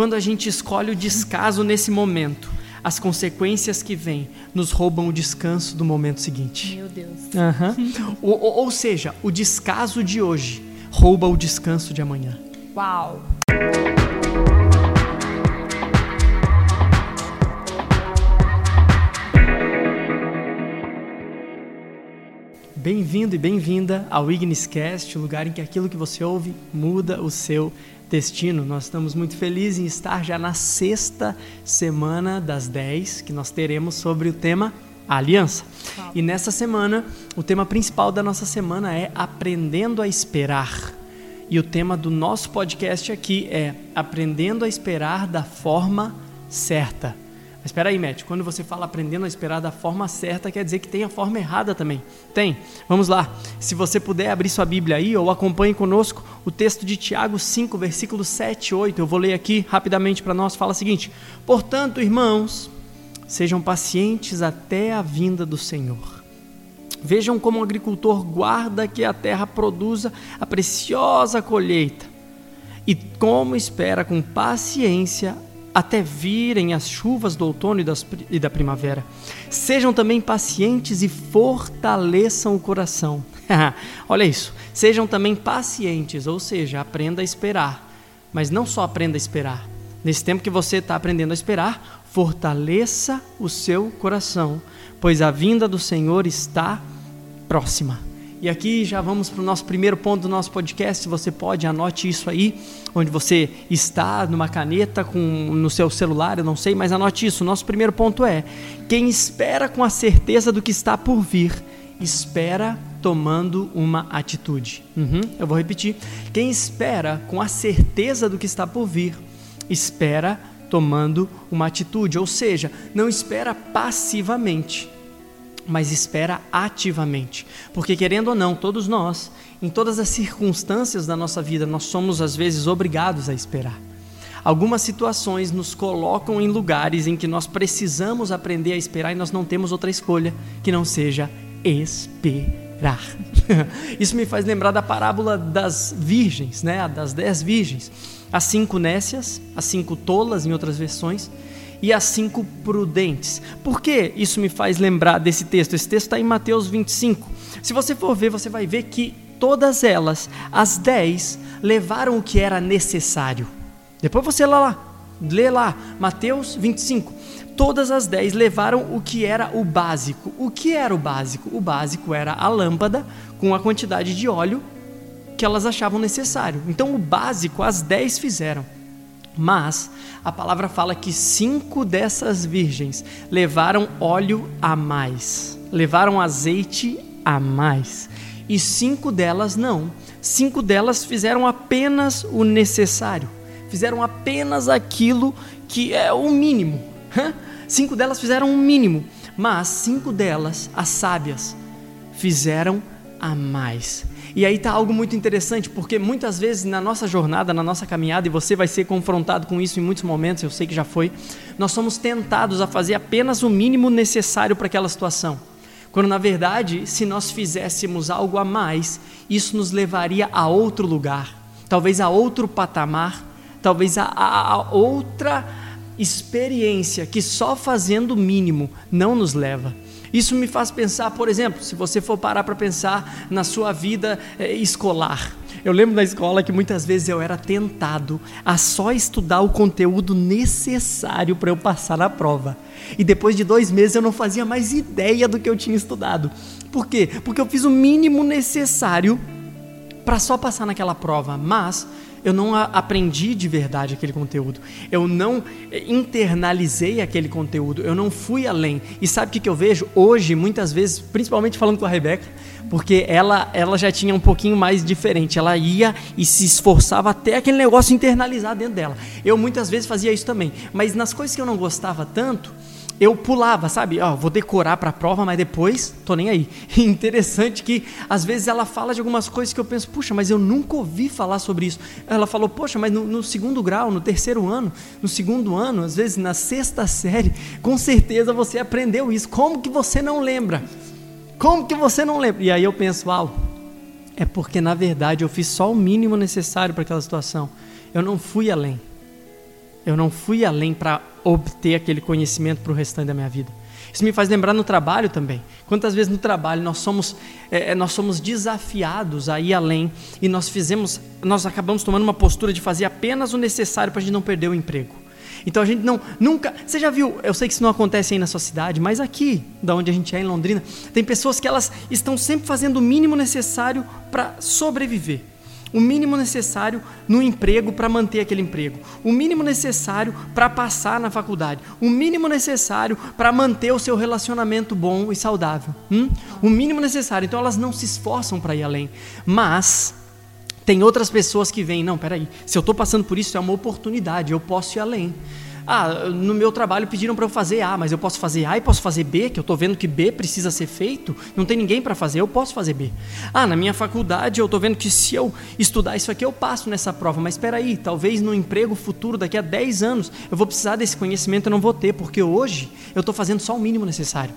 quando a gente escolhe o descaso nesse momento, as consequências que vêm nos roubam o descanso do momento seguinte. Meu Deus. Uhum. ou, ou, seja, o descaso de hoje rouba o descanso de amanhã. Uau! Bem-vindo e bem-vinda ao Igniscast, o lugar em que aquilo que você ouve muda o seu destino. Nós estamos muito felizes em estar já na sexta semana das dez que nós teremos sobre o tema Aliança. E nessa semana, o tema principal da nossa semana é Aprendendo a Esperar. E o tema do nosso podcast aqui é Aprendendo a Esperar da Forma Certa. Mas espera aí, Matt, quando você fala aprendendo a esperar da forma certa, quer dizer que tem a forma errada também. Tem. Vamos lá. Se você puder abrir sua Bíblia aí ou acompanhe conosco o texto de Tiago 5, versículos 7 e 8. Eu vou ler aqui rapidamente para nós. Fala o seguinte: Portanto, irmãos, sejam pacientes até a vinda do Senhor. Vejam como o agricultor guarda que a terra produza a preciosa colheita e como espera com paciência até virem as chuvas do outono e, da primavera. Sejam também pacientes e fortaleçam o coração. Olha isso. Sejam também pacientes, ou seja, aprenda a esperar. Mas não só aprenda a esperar. Nesse tempo que você está aprendendo a esperar, fortaleça o seu coração, pois a vinda do Senhor está próxima. E aqui já vamos para o nosso primeiro ponto do nosso podcast. Você pode, anote isso aí, onde você está, numa caneta, com, no seu celular, eu não sei, mas anote isso. Nosso primeiro ponto é: quem espera com a certeza do que está por vir, espera tomando uma atitude. Uhum, eu vou repetir. Quem espera com a certeza do que está por vir, espera tomando uma atitude, ou seja, não espera passivamente mas espera ativamente. Porque, querendo ou não, todos nós, em todas as circunstâncias da nossa vida, nós somos às vezes obrigados a esperar. Algumas situações nos colocam em lugares em que nós precisamos aprender a esperar e nós não temos outra escolha que não seja esperar. Isso me faz lembrar da parábola das virgens, né? das dez virgens. As cinco nécias, as cinco tolas em outras versões, e as cinco prudentes. Por que isso me faz lembrar desse texto? Esse texto está em Mateus 25. Se você for ver, você vai ver que todas elas, as dez, levaram o que era necessário. Depois você lê lá, lê lá, Mateus 25. Todas as dez levaram o que era o básico. O que era o básico? O básico era a lâmpada com a quantidade de óleo que elas achavam necessário. Então, o básico as dez fizeram. Mas a palavra fala que cinco dessas virgens levaram óleo a mais, levaram azeite a mais, e cinco delas não. Cinco delas fizeram apenas o necessário, fizeram apenas aquilo que é o mínimo. Cinco delas fizeram o mínimo, mas cinco delas, as sábias, fizeram a mais. E aí está algo muito interessante, porque muitas vezes na nossa jornada, na nossa caminhada, e você vai ser confrontado com isso em muitos momentos, eu sei que já foi, nós somos tentados a fazer apenas o mínimo necessário para aquela situação. Quando na verdade, se nós fizéssemos algo a mais, isso nos levaria a outro lugar, talvez a outro patamar, talvez a, a, a outra experiência que só fazendo o mínimo não nos leva. Isso me faz pensar, por exemplo, se você for parar para pensar na sua vida é, escolar. Eu lembro da escola que muitas vezes eu era tentado a só estudar o conteúdo necessário para eu passar na prova. E depois de dois meses eu não fazia mais ideia do que eu tinha estudado. Por quê? Porque eu fiz o mínimo necessário para só passar naquela prova. Mas eu não aprendi de verdade aquele conteúdo, eu não internalizei aquele conteúdo, eu não fui além. E sabe o que, que eu vejo hoje, muitas vezes, principalmente falando com a Rebeca, porque ela, ela já tinha um pouquinho mais diferente, ela ia e se esforçava até aquele negócio internalizar dentro dela. Eu muitas vezes fazia isso também, mas nas coisas que eu não gostava tanto, eu pulava, sabe? Ó, vou decorar para a prova, mas depois tô nem aí. E interessante que às vezes ela fala de algumas coisas que eu penso, puxa, mas eu nunca ouvi falar sobre isso. Ela falou, poxa, mas no, no segundo grau, no terceiro ano, no segundo ano, às vezes na sexta série, com certeza você aprendeu isso. Como que você não lembra? Como que você não lembra? E aí eu penso, uau, é porque na verdade eu fiz só o mínimo necessário para aquela situação. Eu não fui além. Eu não fui além para obter aquele conhecimento para o restante da minha vida. Isso me faz lembrar no trabalho também. Quantas vezes no trabalho nós somos, é, nós somos desafiados a ir além e nós fizemos, nós acabamos tomando uma postura de fazer apenas o necessário para a gente não perder o emprego. Então a gente não, nunca. Você já viu? Eu sei que isso não acontece aí na sua cidade, mas aqui, da onde a gente é, em Londrina, tem pessoas que elas estão sempre fazendo o mínimo necessário para sobreviver. O mínimo necessário no emprego para manter aquele emprego. O mínimo necessário para passar na faculdade. O mínimo necessário para manter o seu relacionamento bom e saudável. Hum? O mínimo necessário. Então elas não se esforçam para ir além. Mas tem outras pessoas que vêm, não, peraí, se eu estou passando por isso é uma oportunidade, eu posso ir além. Ah, no meu trabalho pediram para eu fazer A, mas eu posso fazer A e posso fazer B, que eu estou vendo que B precisa ser feito, não tem ninguém para fazer, eu posso fazer B. Ah, na minha faculdade eu estou vendo que se eu estudar isso aqui eu passo nessa prova, mas espera aí, talvez no emprego futuro, daqui a 10 anos, eu vou precisar desse conhecimento e não vou ter, porque hoje eu estou fazendo só o mínimo necessário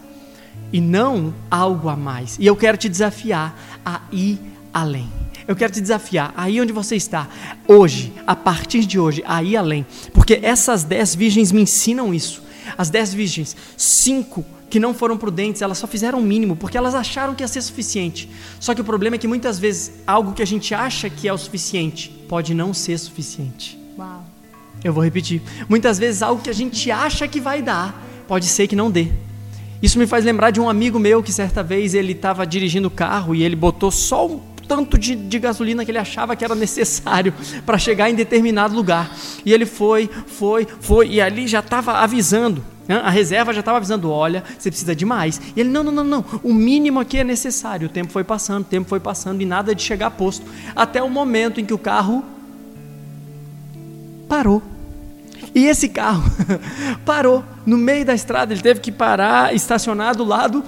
e não algo a mais. E eu quero te desafiar a ir além. Eu quero te desafiar, aí onde você está, hoje, a partir de hoje, aí além. Porque essas dez virgens me ensinam isso. As dez virgens, cinco que não foram prudentes, elas só fizeram o mínimo, porque elas acharam que ia ser suficiente. Só que o problema é que muitas vezes algo que a gente acha que é o suficiente pode não ser suficiente. Uau. Eu vou repetir. Muitas vezes algo que a gente acha que vai dar, pode ser que não dê. Isso me faz lembrar de um amigo meu que certa vez ele estava dirigindo o carro e ele botou só um tanto de, de gasolina que ele achava que era necessário para chegar em determinado lugar. E ele foi, foi, foi, e ali já estava avisando. Né? A reserva já estava avisando: olha, você precisa de mais. E ele: não, não, não, não. O mínimo aqui é necessário. O tempo foi passando, o tempo foi passando e nada de chegar a posto. Até o momento em que o carro parou. E esse carro parou no meio da estrada. Ele teve que parar, estacionar do lado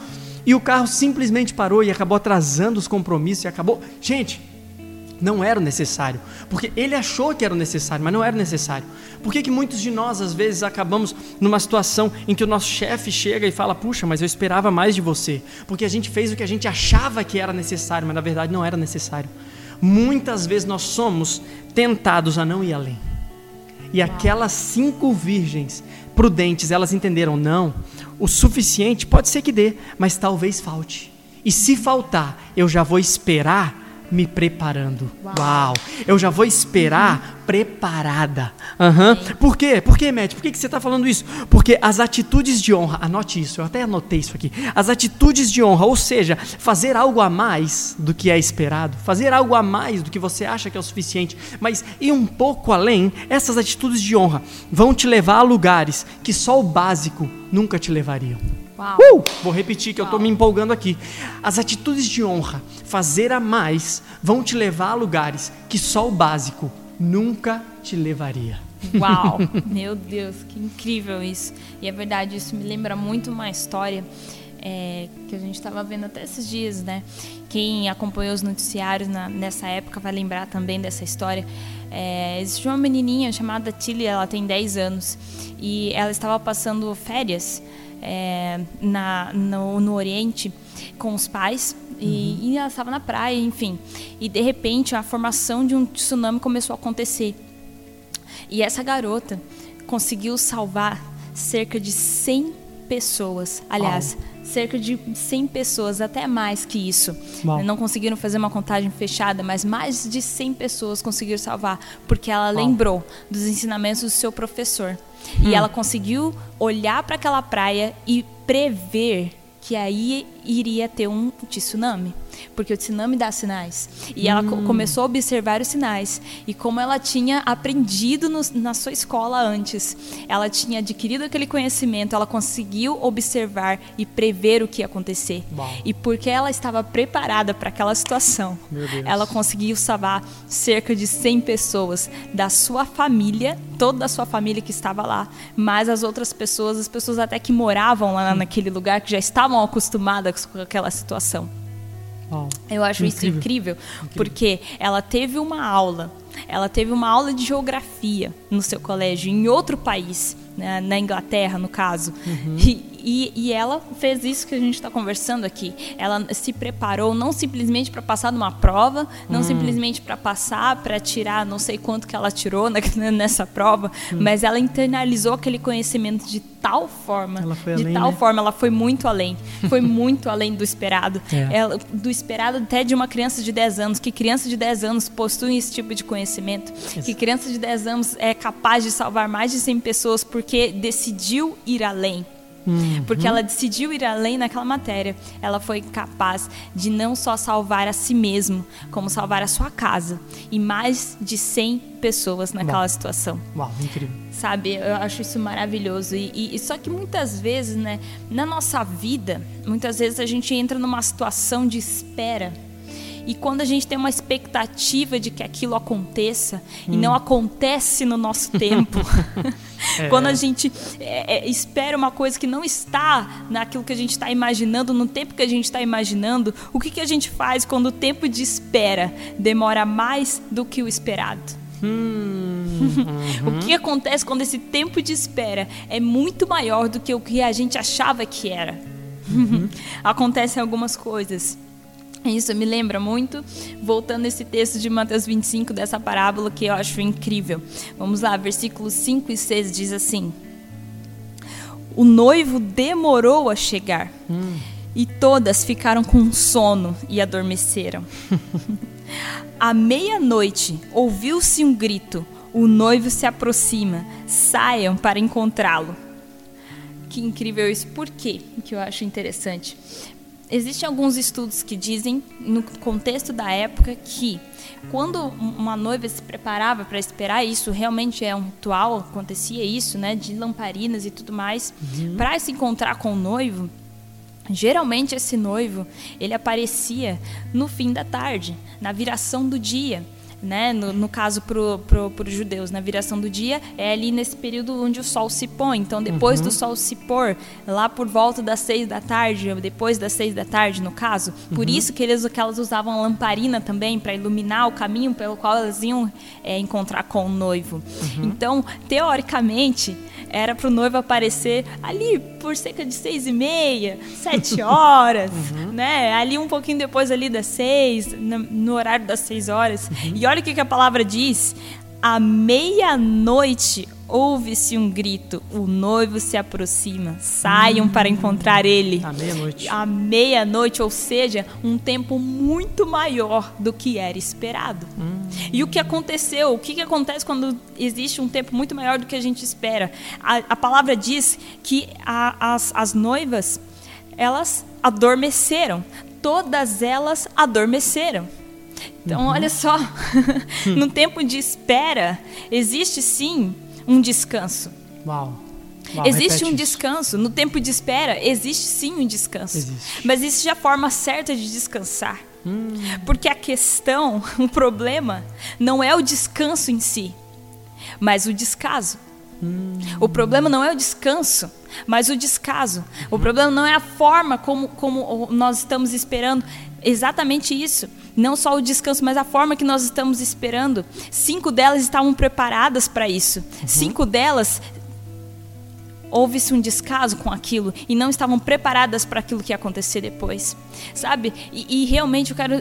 e o carro simplesmente parou e acabou atrasando os compromissos e acabou. Gente, não era o necessário. Porque ele achou que era o necessário, mas não era necessário. Por que, que muitos de nós, às vezes, acabamos numa situação em que o nosso chefe chega e fala: Puxa, mas eu esperava mais de você. Porque a gente fez o que a gente achava que era necessário, mas na verdade não era necessário. Muitas vezes nós somos tentados a não ir além. E aquelas cinco virgens prudentes, elas entenderam: não, o suficiente pode ser que dê, mas talvez falte. E se faltar, eu já vou esperar me preparando. Uau! Uau. Eu já vou esperar preparada. Uhum. Por quê? Por quê, Matt? Por que, que você está falando isso? Porque as atitudes de honra, anote isso, eu até anotei isso aqui. As atitudes de honra, ou seja, fazer algo a mais do que é esperado, fazer algo a mais do que você acha que é o suficiente, mas ir um pouco além, essas atitudes de honra vão te levar a lugares que só o básico nunca te levariam. Uh! Vou repetir que Uau. eu estou me empolgando aqui. As atitudes de honra, fazer a mais, vão te levar a lugares que só o básico nunca te levaria. Uau, meu Deus, que incrível isso. E é verdade, isso me lembra muito uma história é, que a gente estava vendo até esses dias, né? Quem acompanhou os noticiários na, nessa época vai lembrar também dessa história. É, existe uma menininha chamada Tilly, ela tem 10 anos, e ela estava passando férias é, na, no, no Oriente com os pais e, uhum. e ela estava na praia, enfim. E de repente a formação de um tsunami começou a acontecer. E essa garota conseguiu salvar cerca de 100 pessoas. Aliás, oh. Cerca de 100 pessoas, até mais que isso. Não conseguiram fazer uma contagem fechada, mas mais de 100 pessoas conseguiram salvar, porque ela lembrou dos ensinamentos do seu professor. Hum. E ela conseguiu olhar para aquela praia e prever que aí iria ter um tsunami, porque o tsunami dá sinais. E hum. ela co começou a observar os sinais. E como ela tinha aprendido no, na sua escola antes, ela tinha adquirido aquele conhecimento, ela conseguiu observar e prever o que ia acontecer. Bom. E porque ela estava preparada para aquela situação, ela conseguiu salvar cerca de 100 pessoas da sua família, toda a sua família que estava lá, mais as outras pessoas, as pessoas até que moravam lá hum. naquele lugar, que já estavam acostumadas com aquela situação. Eu acho incrível. isso incrível, incrível, porque ela teve uma aula, ela teve uma aula de geografia no seu colégio, em outro país, né, na Inglaterra, no caso. Uhum. E, E, e ela fez isso que a gente está conversando aqui. Ela se preparou não simplesmente para passar numa prova, não hum. simplesmente para passar, para tirar não sei quanto que ela tirou nessa prova, hum. mas ela internalizou aquele conhecimento de tal forma, de além, tal né? forma, ela foi muito além, foi muito além do esperado. É. Ela, do esperado até de uma criança de 10 anos, que criança de 10 anos possui esse tipo de conhecimento, Isso. que criança de 10 anos é capaz de salvar mais de 100 pessoas porque decidiu ir além. Uhum. Porque ela decidiu ir além naquela matéria. Ela foi capaz de não só salvar a si mesmo, como salvar a sua casa e mais de 100 pessoas naquela Uau. situação. Uau, incrível. Sabe, eu acho isso maravilhoso. E, e, só que muitas vezes, né, na nossa vida, muitas vezes a gente entra numa situação de espera e quando a gente tem uma expectativa de que aquilo aconteça hum. e não acontece no nosso tempo, é. quando a gente é, é, espera uma coisa que não está naquilo que a gente está imaginando, no tempo que a gente está imaginando, o que, que a gente faz quando o tempo de espera demora mais do que o esperado? Hum, uhum. o que acontece quando esse tempo de espera é muito maior do que o que a gente achava que era? Uhum. Acontecem algumas coisas. Isso me lembra muito, voltando esse texto de Mateus 25, dessa parábola que eu acho incrível. Vamos lá, versículos 5 e 6 diz assim: O noivo demorou a chegar, hum. e todas ficaram com sono e adormeceram. à meia-noite ouviu-se um grito: O noivo se aproxima, saiam para encontrá-lo. Que incrível isso. Por quê? Que eu acho interessante existem alguns estudos que dizem, no contexto da época, que quando uma noiva se preparava para esperar isso, realmente é um ritual, acontecia isso, né, de lamparinas e tudo mais, uhum. para se encontrar com o noivo. Geralmente esse noivo ele aparecia no fim da tarde, na viração do dia né? No, no caso para os judeus, na viração do dia, é ali nesse período onde o sol se põe. Então, depois uhum. do sol se pôr, lá por volta das seis da tarde, depois das seis da tarde, no caso, por uhum. isso que, eles, que elas usavam a lamparina também para iluminar o caminho pelo qual elas iam é, encontrar com o noivo. Uhum. Então, teoricamente, era para o noivo aparecer ali por cerca de seis e meia, sete horas, uhum. né? Ali um pouquinho depois ali das seis, no, no horário das seis horas. Uhum. E olha o que, que a palavra diz. À meia-noite ouve-se um grito: o noivo se aproxima, saiam hum, para encontrar ele. À meia-noite. À meia-noite, ou seja, um tempo muito maior do que era esperado. Hum. E o que aconteceu? O que, que acontece quando existe um tempo muito maior do que a gente espera? A, a palavra diz que a, as, as noivas elas adormeceram. Todas elas adormeceram. Então, uhum. olha só, no tempo de espera, existe sim um descanso. Uau. Uau existe um isso. descanso. No tempo de espera, existe sim um descanso. Existe. Mas existe a forma certa de descansar. Hum. Porque a questão, o problema, não é o descanso em si, mas o descaso. Hum. O problema não é o descanso, mas o descaso. O problema não é a forma como, como nós estamos esperando. Exatamente isso. Não só o descanso, mas a forma que nós estamos esperando. Cinco delas estavam preparadas para isso. Uhum. Cinco delas houve-se um descaso com aquilo e não estavam preparadas para aquilo que ia acontecer depois, sabe? E, e realmente eu quero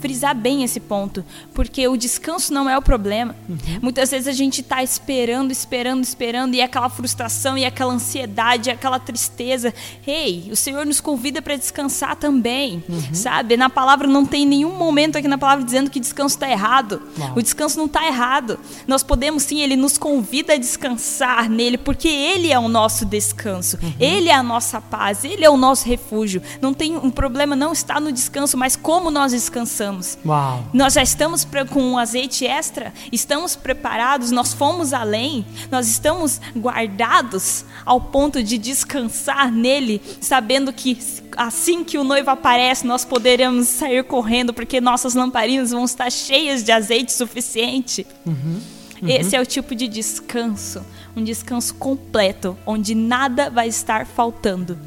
frisar bem esse ponto, porque o descanso não é o problema. Uhum. Muitas vezes a gente está esperando, esperando, esperando, e é aquela frustração, e é aquela ansiedade, e é aquela tristeza. Ei, o Senhor nos convida para descansar também, uhum. sabe? Na palavra não tem nenhum momento aqui na palavra dizendo que descanso está errado. O descanso não está errado. Nós podemos sim, Ele nos convida a descansar nele, porque Ele é o nosso descanso. Uhum. Ele é a nossa paz, Ele é o nosso refúgio. Não tem um problema, não está no descanso, mas como nós descansamos. Uau. Nós já estamos com um azeite extra, estamos preparados, nós fomos além, nós estamos guardados ao ponto de descansar nele, sabendo que assim que o noivo aparece, nós poderemos sair correndo, porque nossas lamparinas vão estar cheias de azeite suficiente. Uhum. Uhum. Esse é o tipo de descanso, um descanso completo, onde nada vai estar faltando,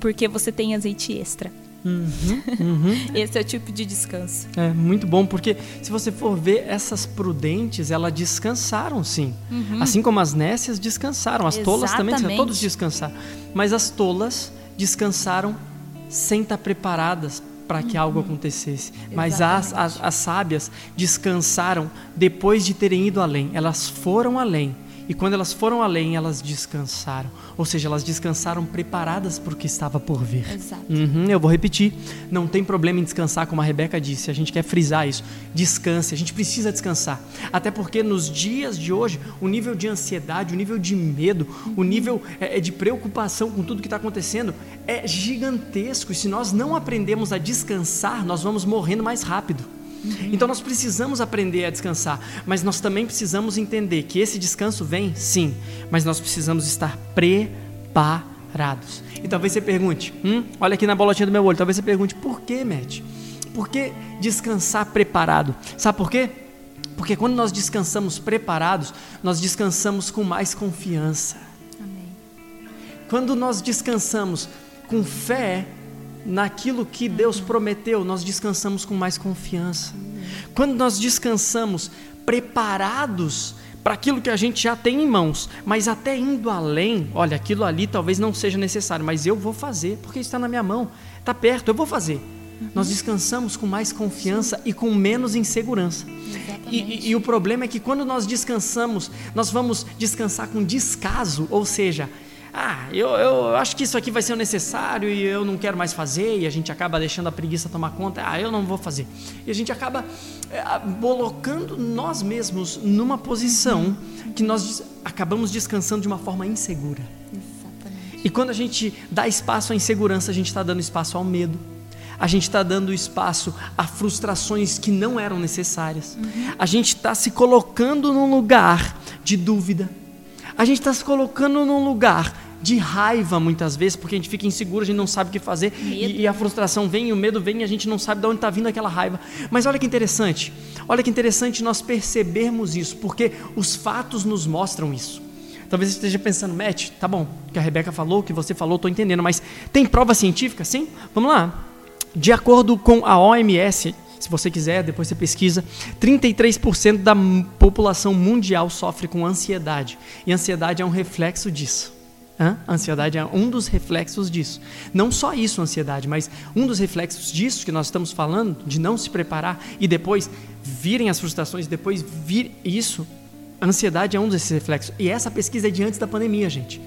porque você tem azeite extra. Uhum, uhum. Esse é o tipo de descanso. É muito bom, porque se você for ver, essas prudentes, elas descansaram sim. Uhum. Assim como as nécias descansaram, as tolas também, Exatamente. todos descansaram. Mas as tolas descansaram sem estar preparadas para que algo acontecesse. Mas as, as, as sábias descansaram depois de terem ido além. Elas foram além. E quando elas foram além, elas descansaram. Ou seja, elas descansaram preparadas para o que estava por vir. Exato. Uhum, eu vou repetir. Não tem problema em descansar, como a Rebeca disse. A gente quer frisar isso. Descanse. A gente precisa descansar. Até porque nos dias de hoje, o nível de ansiedade, o nível de medo, o nível é, é, de preocupação com tudo que está acontecendo é gigantesco. E se nós não aprendemos a descansar, nós vamos morrendo mais rápido. Então nós precisamos aprender a descansar, mas nós também precisamos entender que esse descanso vem, sim, mas nós precisamos estar preparados. E talvez você pergunte, hum, olha aqui na bolotinha do meu olho, talvez você pergunte, por que, Matt? Por que descansar preparado? Sabe por quê? Porque quando nós descansamos preparados, nós descansamos com mais confiança. Amém. Quando nós descansamos com fé naquilo que Deus prometeu, nós descansamos com mais confiança. Quando nós descansamos preparados para aquilo que a gente já tem em mãos, mas até indo além, olha, aquilo ali talvez não seja necessário, mas eu vou fazer, porque está na minha mão, está perto, eu vou fazer. Nós descansamos com mais confiança e com menos insegurança. E, e, e o problema é que quando nós descansamos, nós vamos descansar com descaso, ou seja, ah, eu, eu acho que isso aqui vai ser necessário e eu não quero mais fazer, e a gente acaba deixando a preguiça tomar conta, ah, eu não vou fazer. E a gente acaba é, colocando nós mesmos numa posição que nós acabamos descansando de uma forma insegura. Exatamente. E quando a gente dá espaço à insegurança, a gente está dando espaço ao medo. A gente está dando espaço a frustrações que não eram necessárias. A gente está se colocando num lugar de dúvida. A gente está se colocando num lugar de raiva muitas vezes, porque a gente fica inseguro, a gente não sabe o que fazer e, e, a frustração vem, e o medo vem e a gente não sabe de onde está vindo aquela raiva. Mas olha que interessante, olha que interessante nós percebermos isso, porque os fatos nos mostram isso. Talvez você esteja pensando, Matt, tá bom, o que a Rebeca falou, o que você falou, estou entendendo, mas tem prova científica? Sim? Vamos lá. De acordo com a OMS, se você quiser, depois você pesquisa, 33% da população mundial sofre com ansiedade. E ansiedade é um reflexo disso. A ansiedade é um dos reflexos disso. Não só isso, ansiedade, mas um dos reflexos disso que nós estamos falando, de não se preparar e depois virem as frustrações, depois vir isso. A ansiedade é um desses reflexos. E essa pesquisa é de antes da pandemia, gente.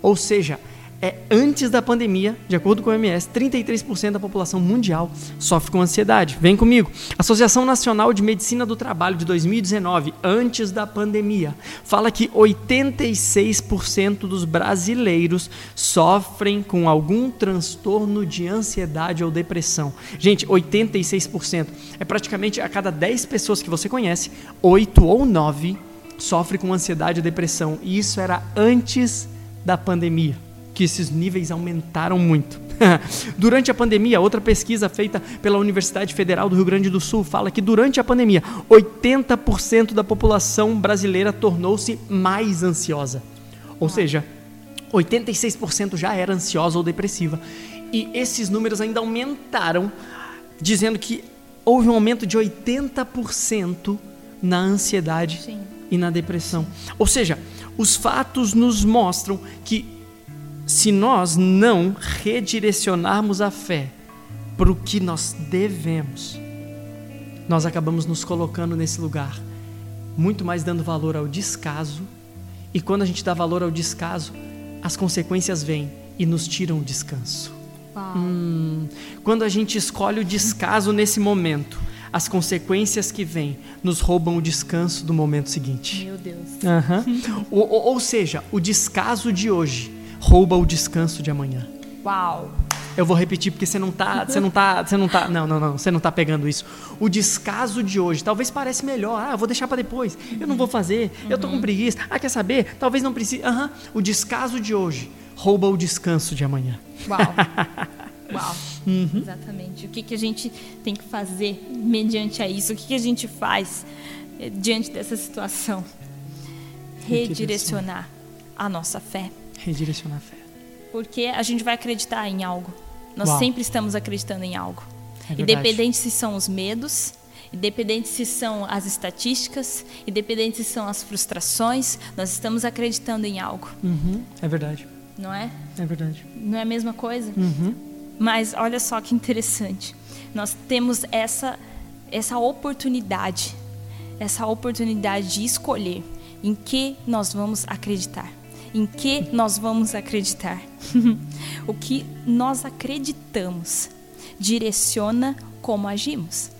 Ou seja, é antes da pandemia, de acordo com o OMS, 33% da população mundial sofre com ansiedade. Vem comigo. Associação Nacional de Medicina do Trabalho de 2019, antes da pandemia, fala que 86% dos brasileiros sofrem com algum transtorno de ansiedade ou depressão. Gente, 86%. É praticamente a cada 10 pessoas que você conhece, 8 ou 9 sofrem com ansiedade ou depressão. E isso era antes da pandemia que esses níveis aumentaram muito. durante a pandemia, outra pesquisa feita pela Universidade Federal do Rio Grande do Sul fala que durante a pandemia, 80% da população brasileira tornou-se mais ansiosa. Ou seja, 86% já era ansiosa ou depressiva. E esses números ainda aumentaram, dizendo que houve um aumento de 80% na ansiedade Sim. e na depressão. Ou seja, os fatos nos mostram que se nós não redirecionarmos a fé para o que nós devemos, nós acabamos nos colocando nesse lugar, muito mais dando valor ao descaso, e quando a gente dá valor ao descaso, as consequências vêm e nos tiram o descanso. Hum, quando a gente escolhe o descaso nesse momento, as consequências que vêm nos roubam o descanso do momento seguinte. Meu Deus. Uhum. ou, ou, ou seja, o descaso de hoje rouba o descanso de amanhã. Uau. Eu vou repetir porque você não tá, você não tá, você não tá, não, não, não, você não tá pegando isso. O descaso de hoje talvez pareça melhor. Ah, eu vou deixar para depois. Eu não vou fazer. Eu tô com preguiça. Ah, quer saber? Talvez não precise. Aham. O descaso de hoje rouba o descanso de amanhã. Uau. Uau. Uhum. Exatamente. O que, que a gente tem que fazer mediante a isso? O que, que a gente faz eh, diante dessa situação? Redirecionar a nossa fé. Redirecionar a fé. Porque a gente vai acreditar em algo. nós Uau. sempre estamos acreditando em algo. É. Independente se são os medos, independente se são as estatísticas, independente se são as frustrações, nós estamos acreditando em algo, Uhum, é verdade. não é? É verdade. Não é a mesma coisa? Uhum. Mas olha só que interessante. Nós temos essa essa oportunidade, essa oportunidade de escolher em que nós vamos acreditar. Em que nós vamos acreditar? o que nós acreditamos direciona como agimos.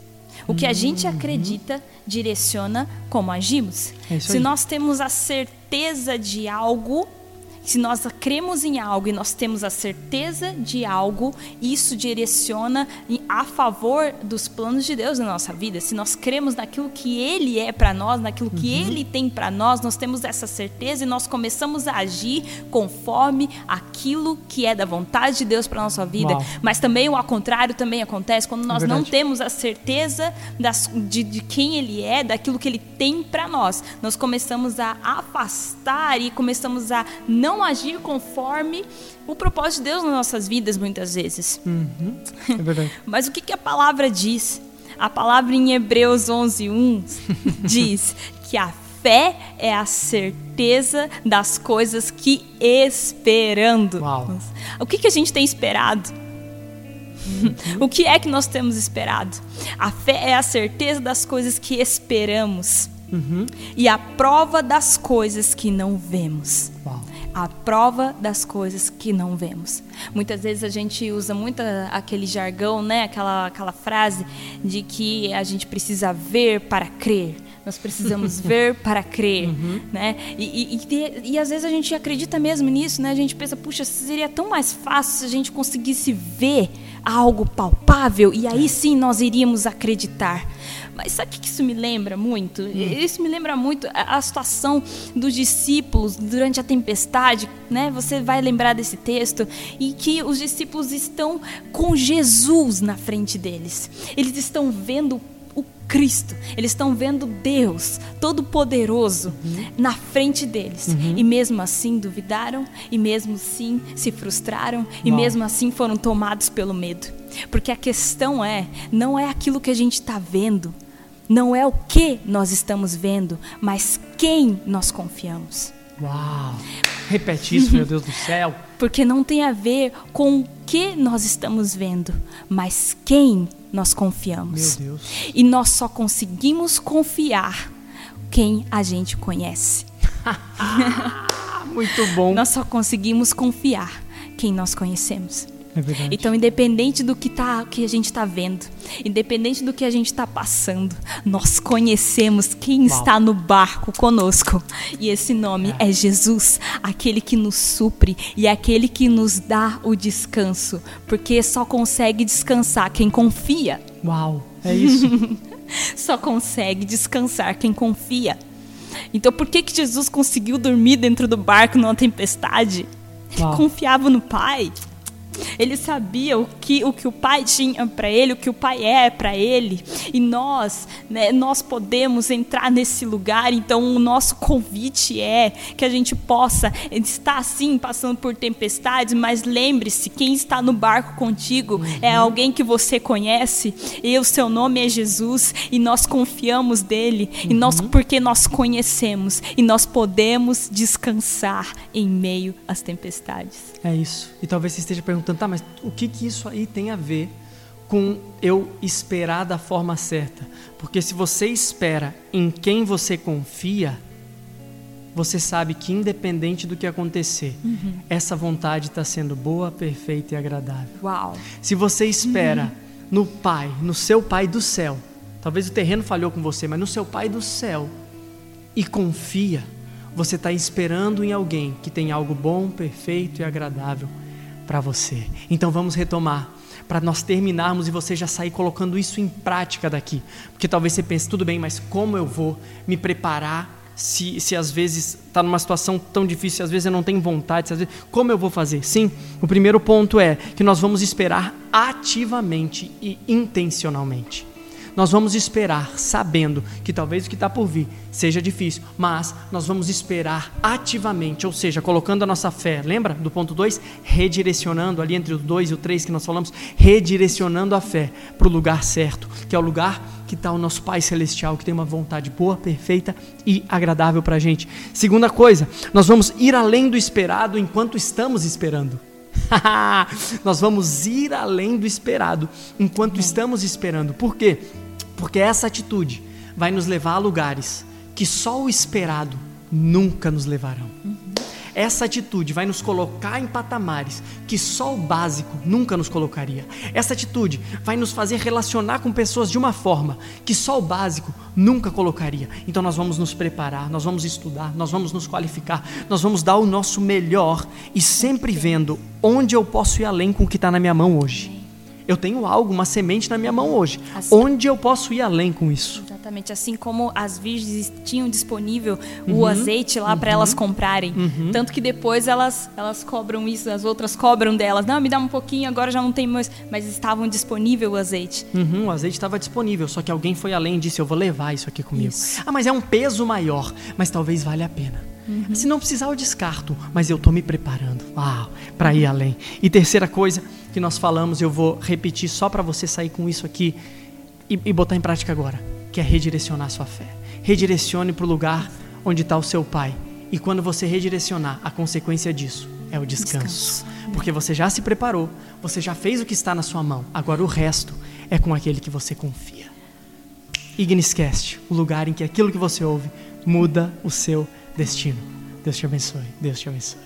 O que a gente acredita direciona como agimos. É Se nós temos a certeza de algo, se nós cremos em algo e nós temos a certeza de algo, isso direciona a favor dos planos de Deus na nossa vida. Se nós cremos naquilo que Ele é para nós, naquilo que Uhum. Ele tem para nós, nós temos essa certeza e nós começamos a agir conforme aquilo que é da vontade de Deus para nossa vida. Uau. Mas também o ao contrário também acontece quando nós não verdade. temos a certeza das- de, de quem Ele é, daquilo que Ele tem para nós. Nós começamos a afastar e começamos a não agir conforme o propósito de Deus nas nossas vidas, muitas vezes. Uhum. É verdade. Mas o que, que a palavra diz? A palavra em Hebreus 11:1 diz que a fé é a certeza das coisas que esperando. Uau. O que, que a gente tem esperado? o que é que nós temos esperado? A fé é a certeza das coisas que esperamos Uhum. e a prova das coisas que não vemos Uau. A prova das coisas que não vemos. Muitas vezes a gente usa muito aquele jargão, né? Aquela, aquela frase de que a gente precisa ver para crer. Nós precisamos ver para crer, né? E, e, e, e às vezes a gente acredita mesmo nisso, né? A gente pensa, puxa, seria tão mais fácil se a gente conseguisse ver algo palpável e aí sim nós iríamos acreditar. Mas sabe o que isso me lembra muito? Isso me lembra muito a, a situação dos discípulos durante a tempestade, né? Você vai lembrar desse texto e que os discípulos estão com Jesus na frente deles. Eles estão vendo o Cristo, eles estão vendo Deus Todo-Poderoso na frente deles. E mesmo assim duvidaram, e mesmo assim se frustraram, e Uau. mesmo assim foram tomados pelo medo. Porque a questão é, não é aquilo que a gente está vendo, não é o que nós estamos vendo, mas quem nós confiamos. Uau. Repete isso, meu Deus do céu. Porque não tem a ver com o que nós estamos vendo, mas quem nós confiamos. Meu Deus. E nós só conseguimos confiar quem a gente conhece. Muito bom. Nós só conseguimos confiar quem nós conhecemos. É. Então, independente do que, tá, que a gente está vendo, independente do que a gente está passando, nós conhecemos quem Uau. está no barco conosco. E esse nome é. Jesus, aquele que nos supre e aquele que nos dá o descanso. Porque só consegue descansar quem confia. Uau. É isso. Só consegue descansar quem confia. Então, por que, que Jesus conseguiu dormir dentro do barco numa tempestade? Ele Uau. confiava no Pai. Ele sabia o que o, que o Pai tinha para ele, o que o Pai é para ele. E nós, né, nós podemos entrar nesse lugar. Então, o nosso convite é que a gente possa estar assim, passando por tempestades, mas lembre-se: quem está no barco contigo é alguém que você conhece, e o seu nome é Jesus, e nós confiamos dele, e nós, porque nós conhecemos, e nós podemos descansar em meio às tempestades. É isso. E talvez você esteja perguntando, tá, mas o que, que isso aí tem a ver com eu esperar da forma certa? Porque se você espera em quem você confia, você sabe que independente do que acontecer, essa vontade está sendo boa, perfeita e agradável. Uau! Se você espera no Pai, no seu Pai do céu, talvez o terreno falhou com você, mas no seu Pai do céu, e confia, você está esperando em alguém que tem algo bom, perfeito e agradável para você. Então vamos retomar. Para nós terminarmos e você já sair colocando isso em prática daqui. Porque talvez você pense, tudo bem, mas como eu vou me preparar se, se às vezes está numa situação tão difícil, às vezes eu não tenho vontade, vezes, como eu vou fazer? Sim, o primeiro ponto é que nós vamos esperar ativamente e intencionalmente. Nós vamos esperar sabendo que talvez o que está por vir seja difícil, mas nós vamos esperar ativamente, ou seja, colocando a nossa fé, lembra do ponto 2? Redirecionando ali entre o 2 e o 3 que nós falamos, redirecionando a fé para o lugar certo, que é o lugar que está o nosso Pai Celestial, que tem uma vontade boa, perfeita e agradável para a gente. Segunda coisa, nós vamos ir além do esperado enquanto estamos esperando. nós vamos ir além do esperado enquanto estamos esperando. Por quê? Porque essa atitude vai nos levar a lugares que só o esperado nunca nos levarão. Essa atitude vai nos colocar em patamares que só o básico nunca nos colocaria. Essa atitude vai nos fazer relacionar com pessoas de uma forma que só o básico nunca colocaria. Então nós vamos nos preparar, nós vamos estudar, nós vamos nos qualificar, nós vamos dar o nosso melhor e sempre vendo onde eu posso ir além com o que está na minha mão hoje. Eu tenho algo, uma semente na minha mão hoje. Assim, onde eu posso ir além com isso? Exatamente. Assim como as virgens tinham disponível uhum, o azeite lá uhum, para elas comprarem. Uhum. Tanto que depois elas, elas cobram isso, as outras cobram delas. Não, me dá um pouquinho, agora já não tem mais. Mas estavam disponível o azeite. Uhum, o azeite estava disponível, só que alguém foi além e disse: Eu vou levar isso aqui comigo. Isso. Ah, mas é um peso maior, mas talvez valha a pena. Uhum. Se não precisar, eu descarto, mas eu estou me preparando para ir além. E terceira coisa que nós falamos, eu vou repetir só para você sair com isso aqui e, e botar em prática agora, que é redirecionar sua fé. Redirecione para o lugar onde está o seu Pai. E quando você redirecionar, a consequência disso é o descanso. descanso. Porque você já se preparou, você já fez o que está na sua mão. Agora o resto é com aquele que você confia. Igniscast, o lugar em que aquilo que você ouve muda o seu destino. Deus te abençoe. Deus te abençoe.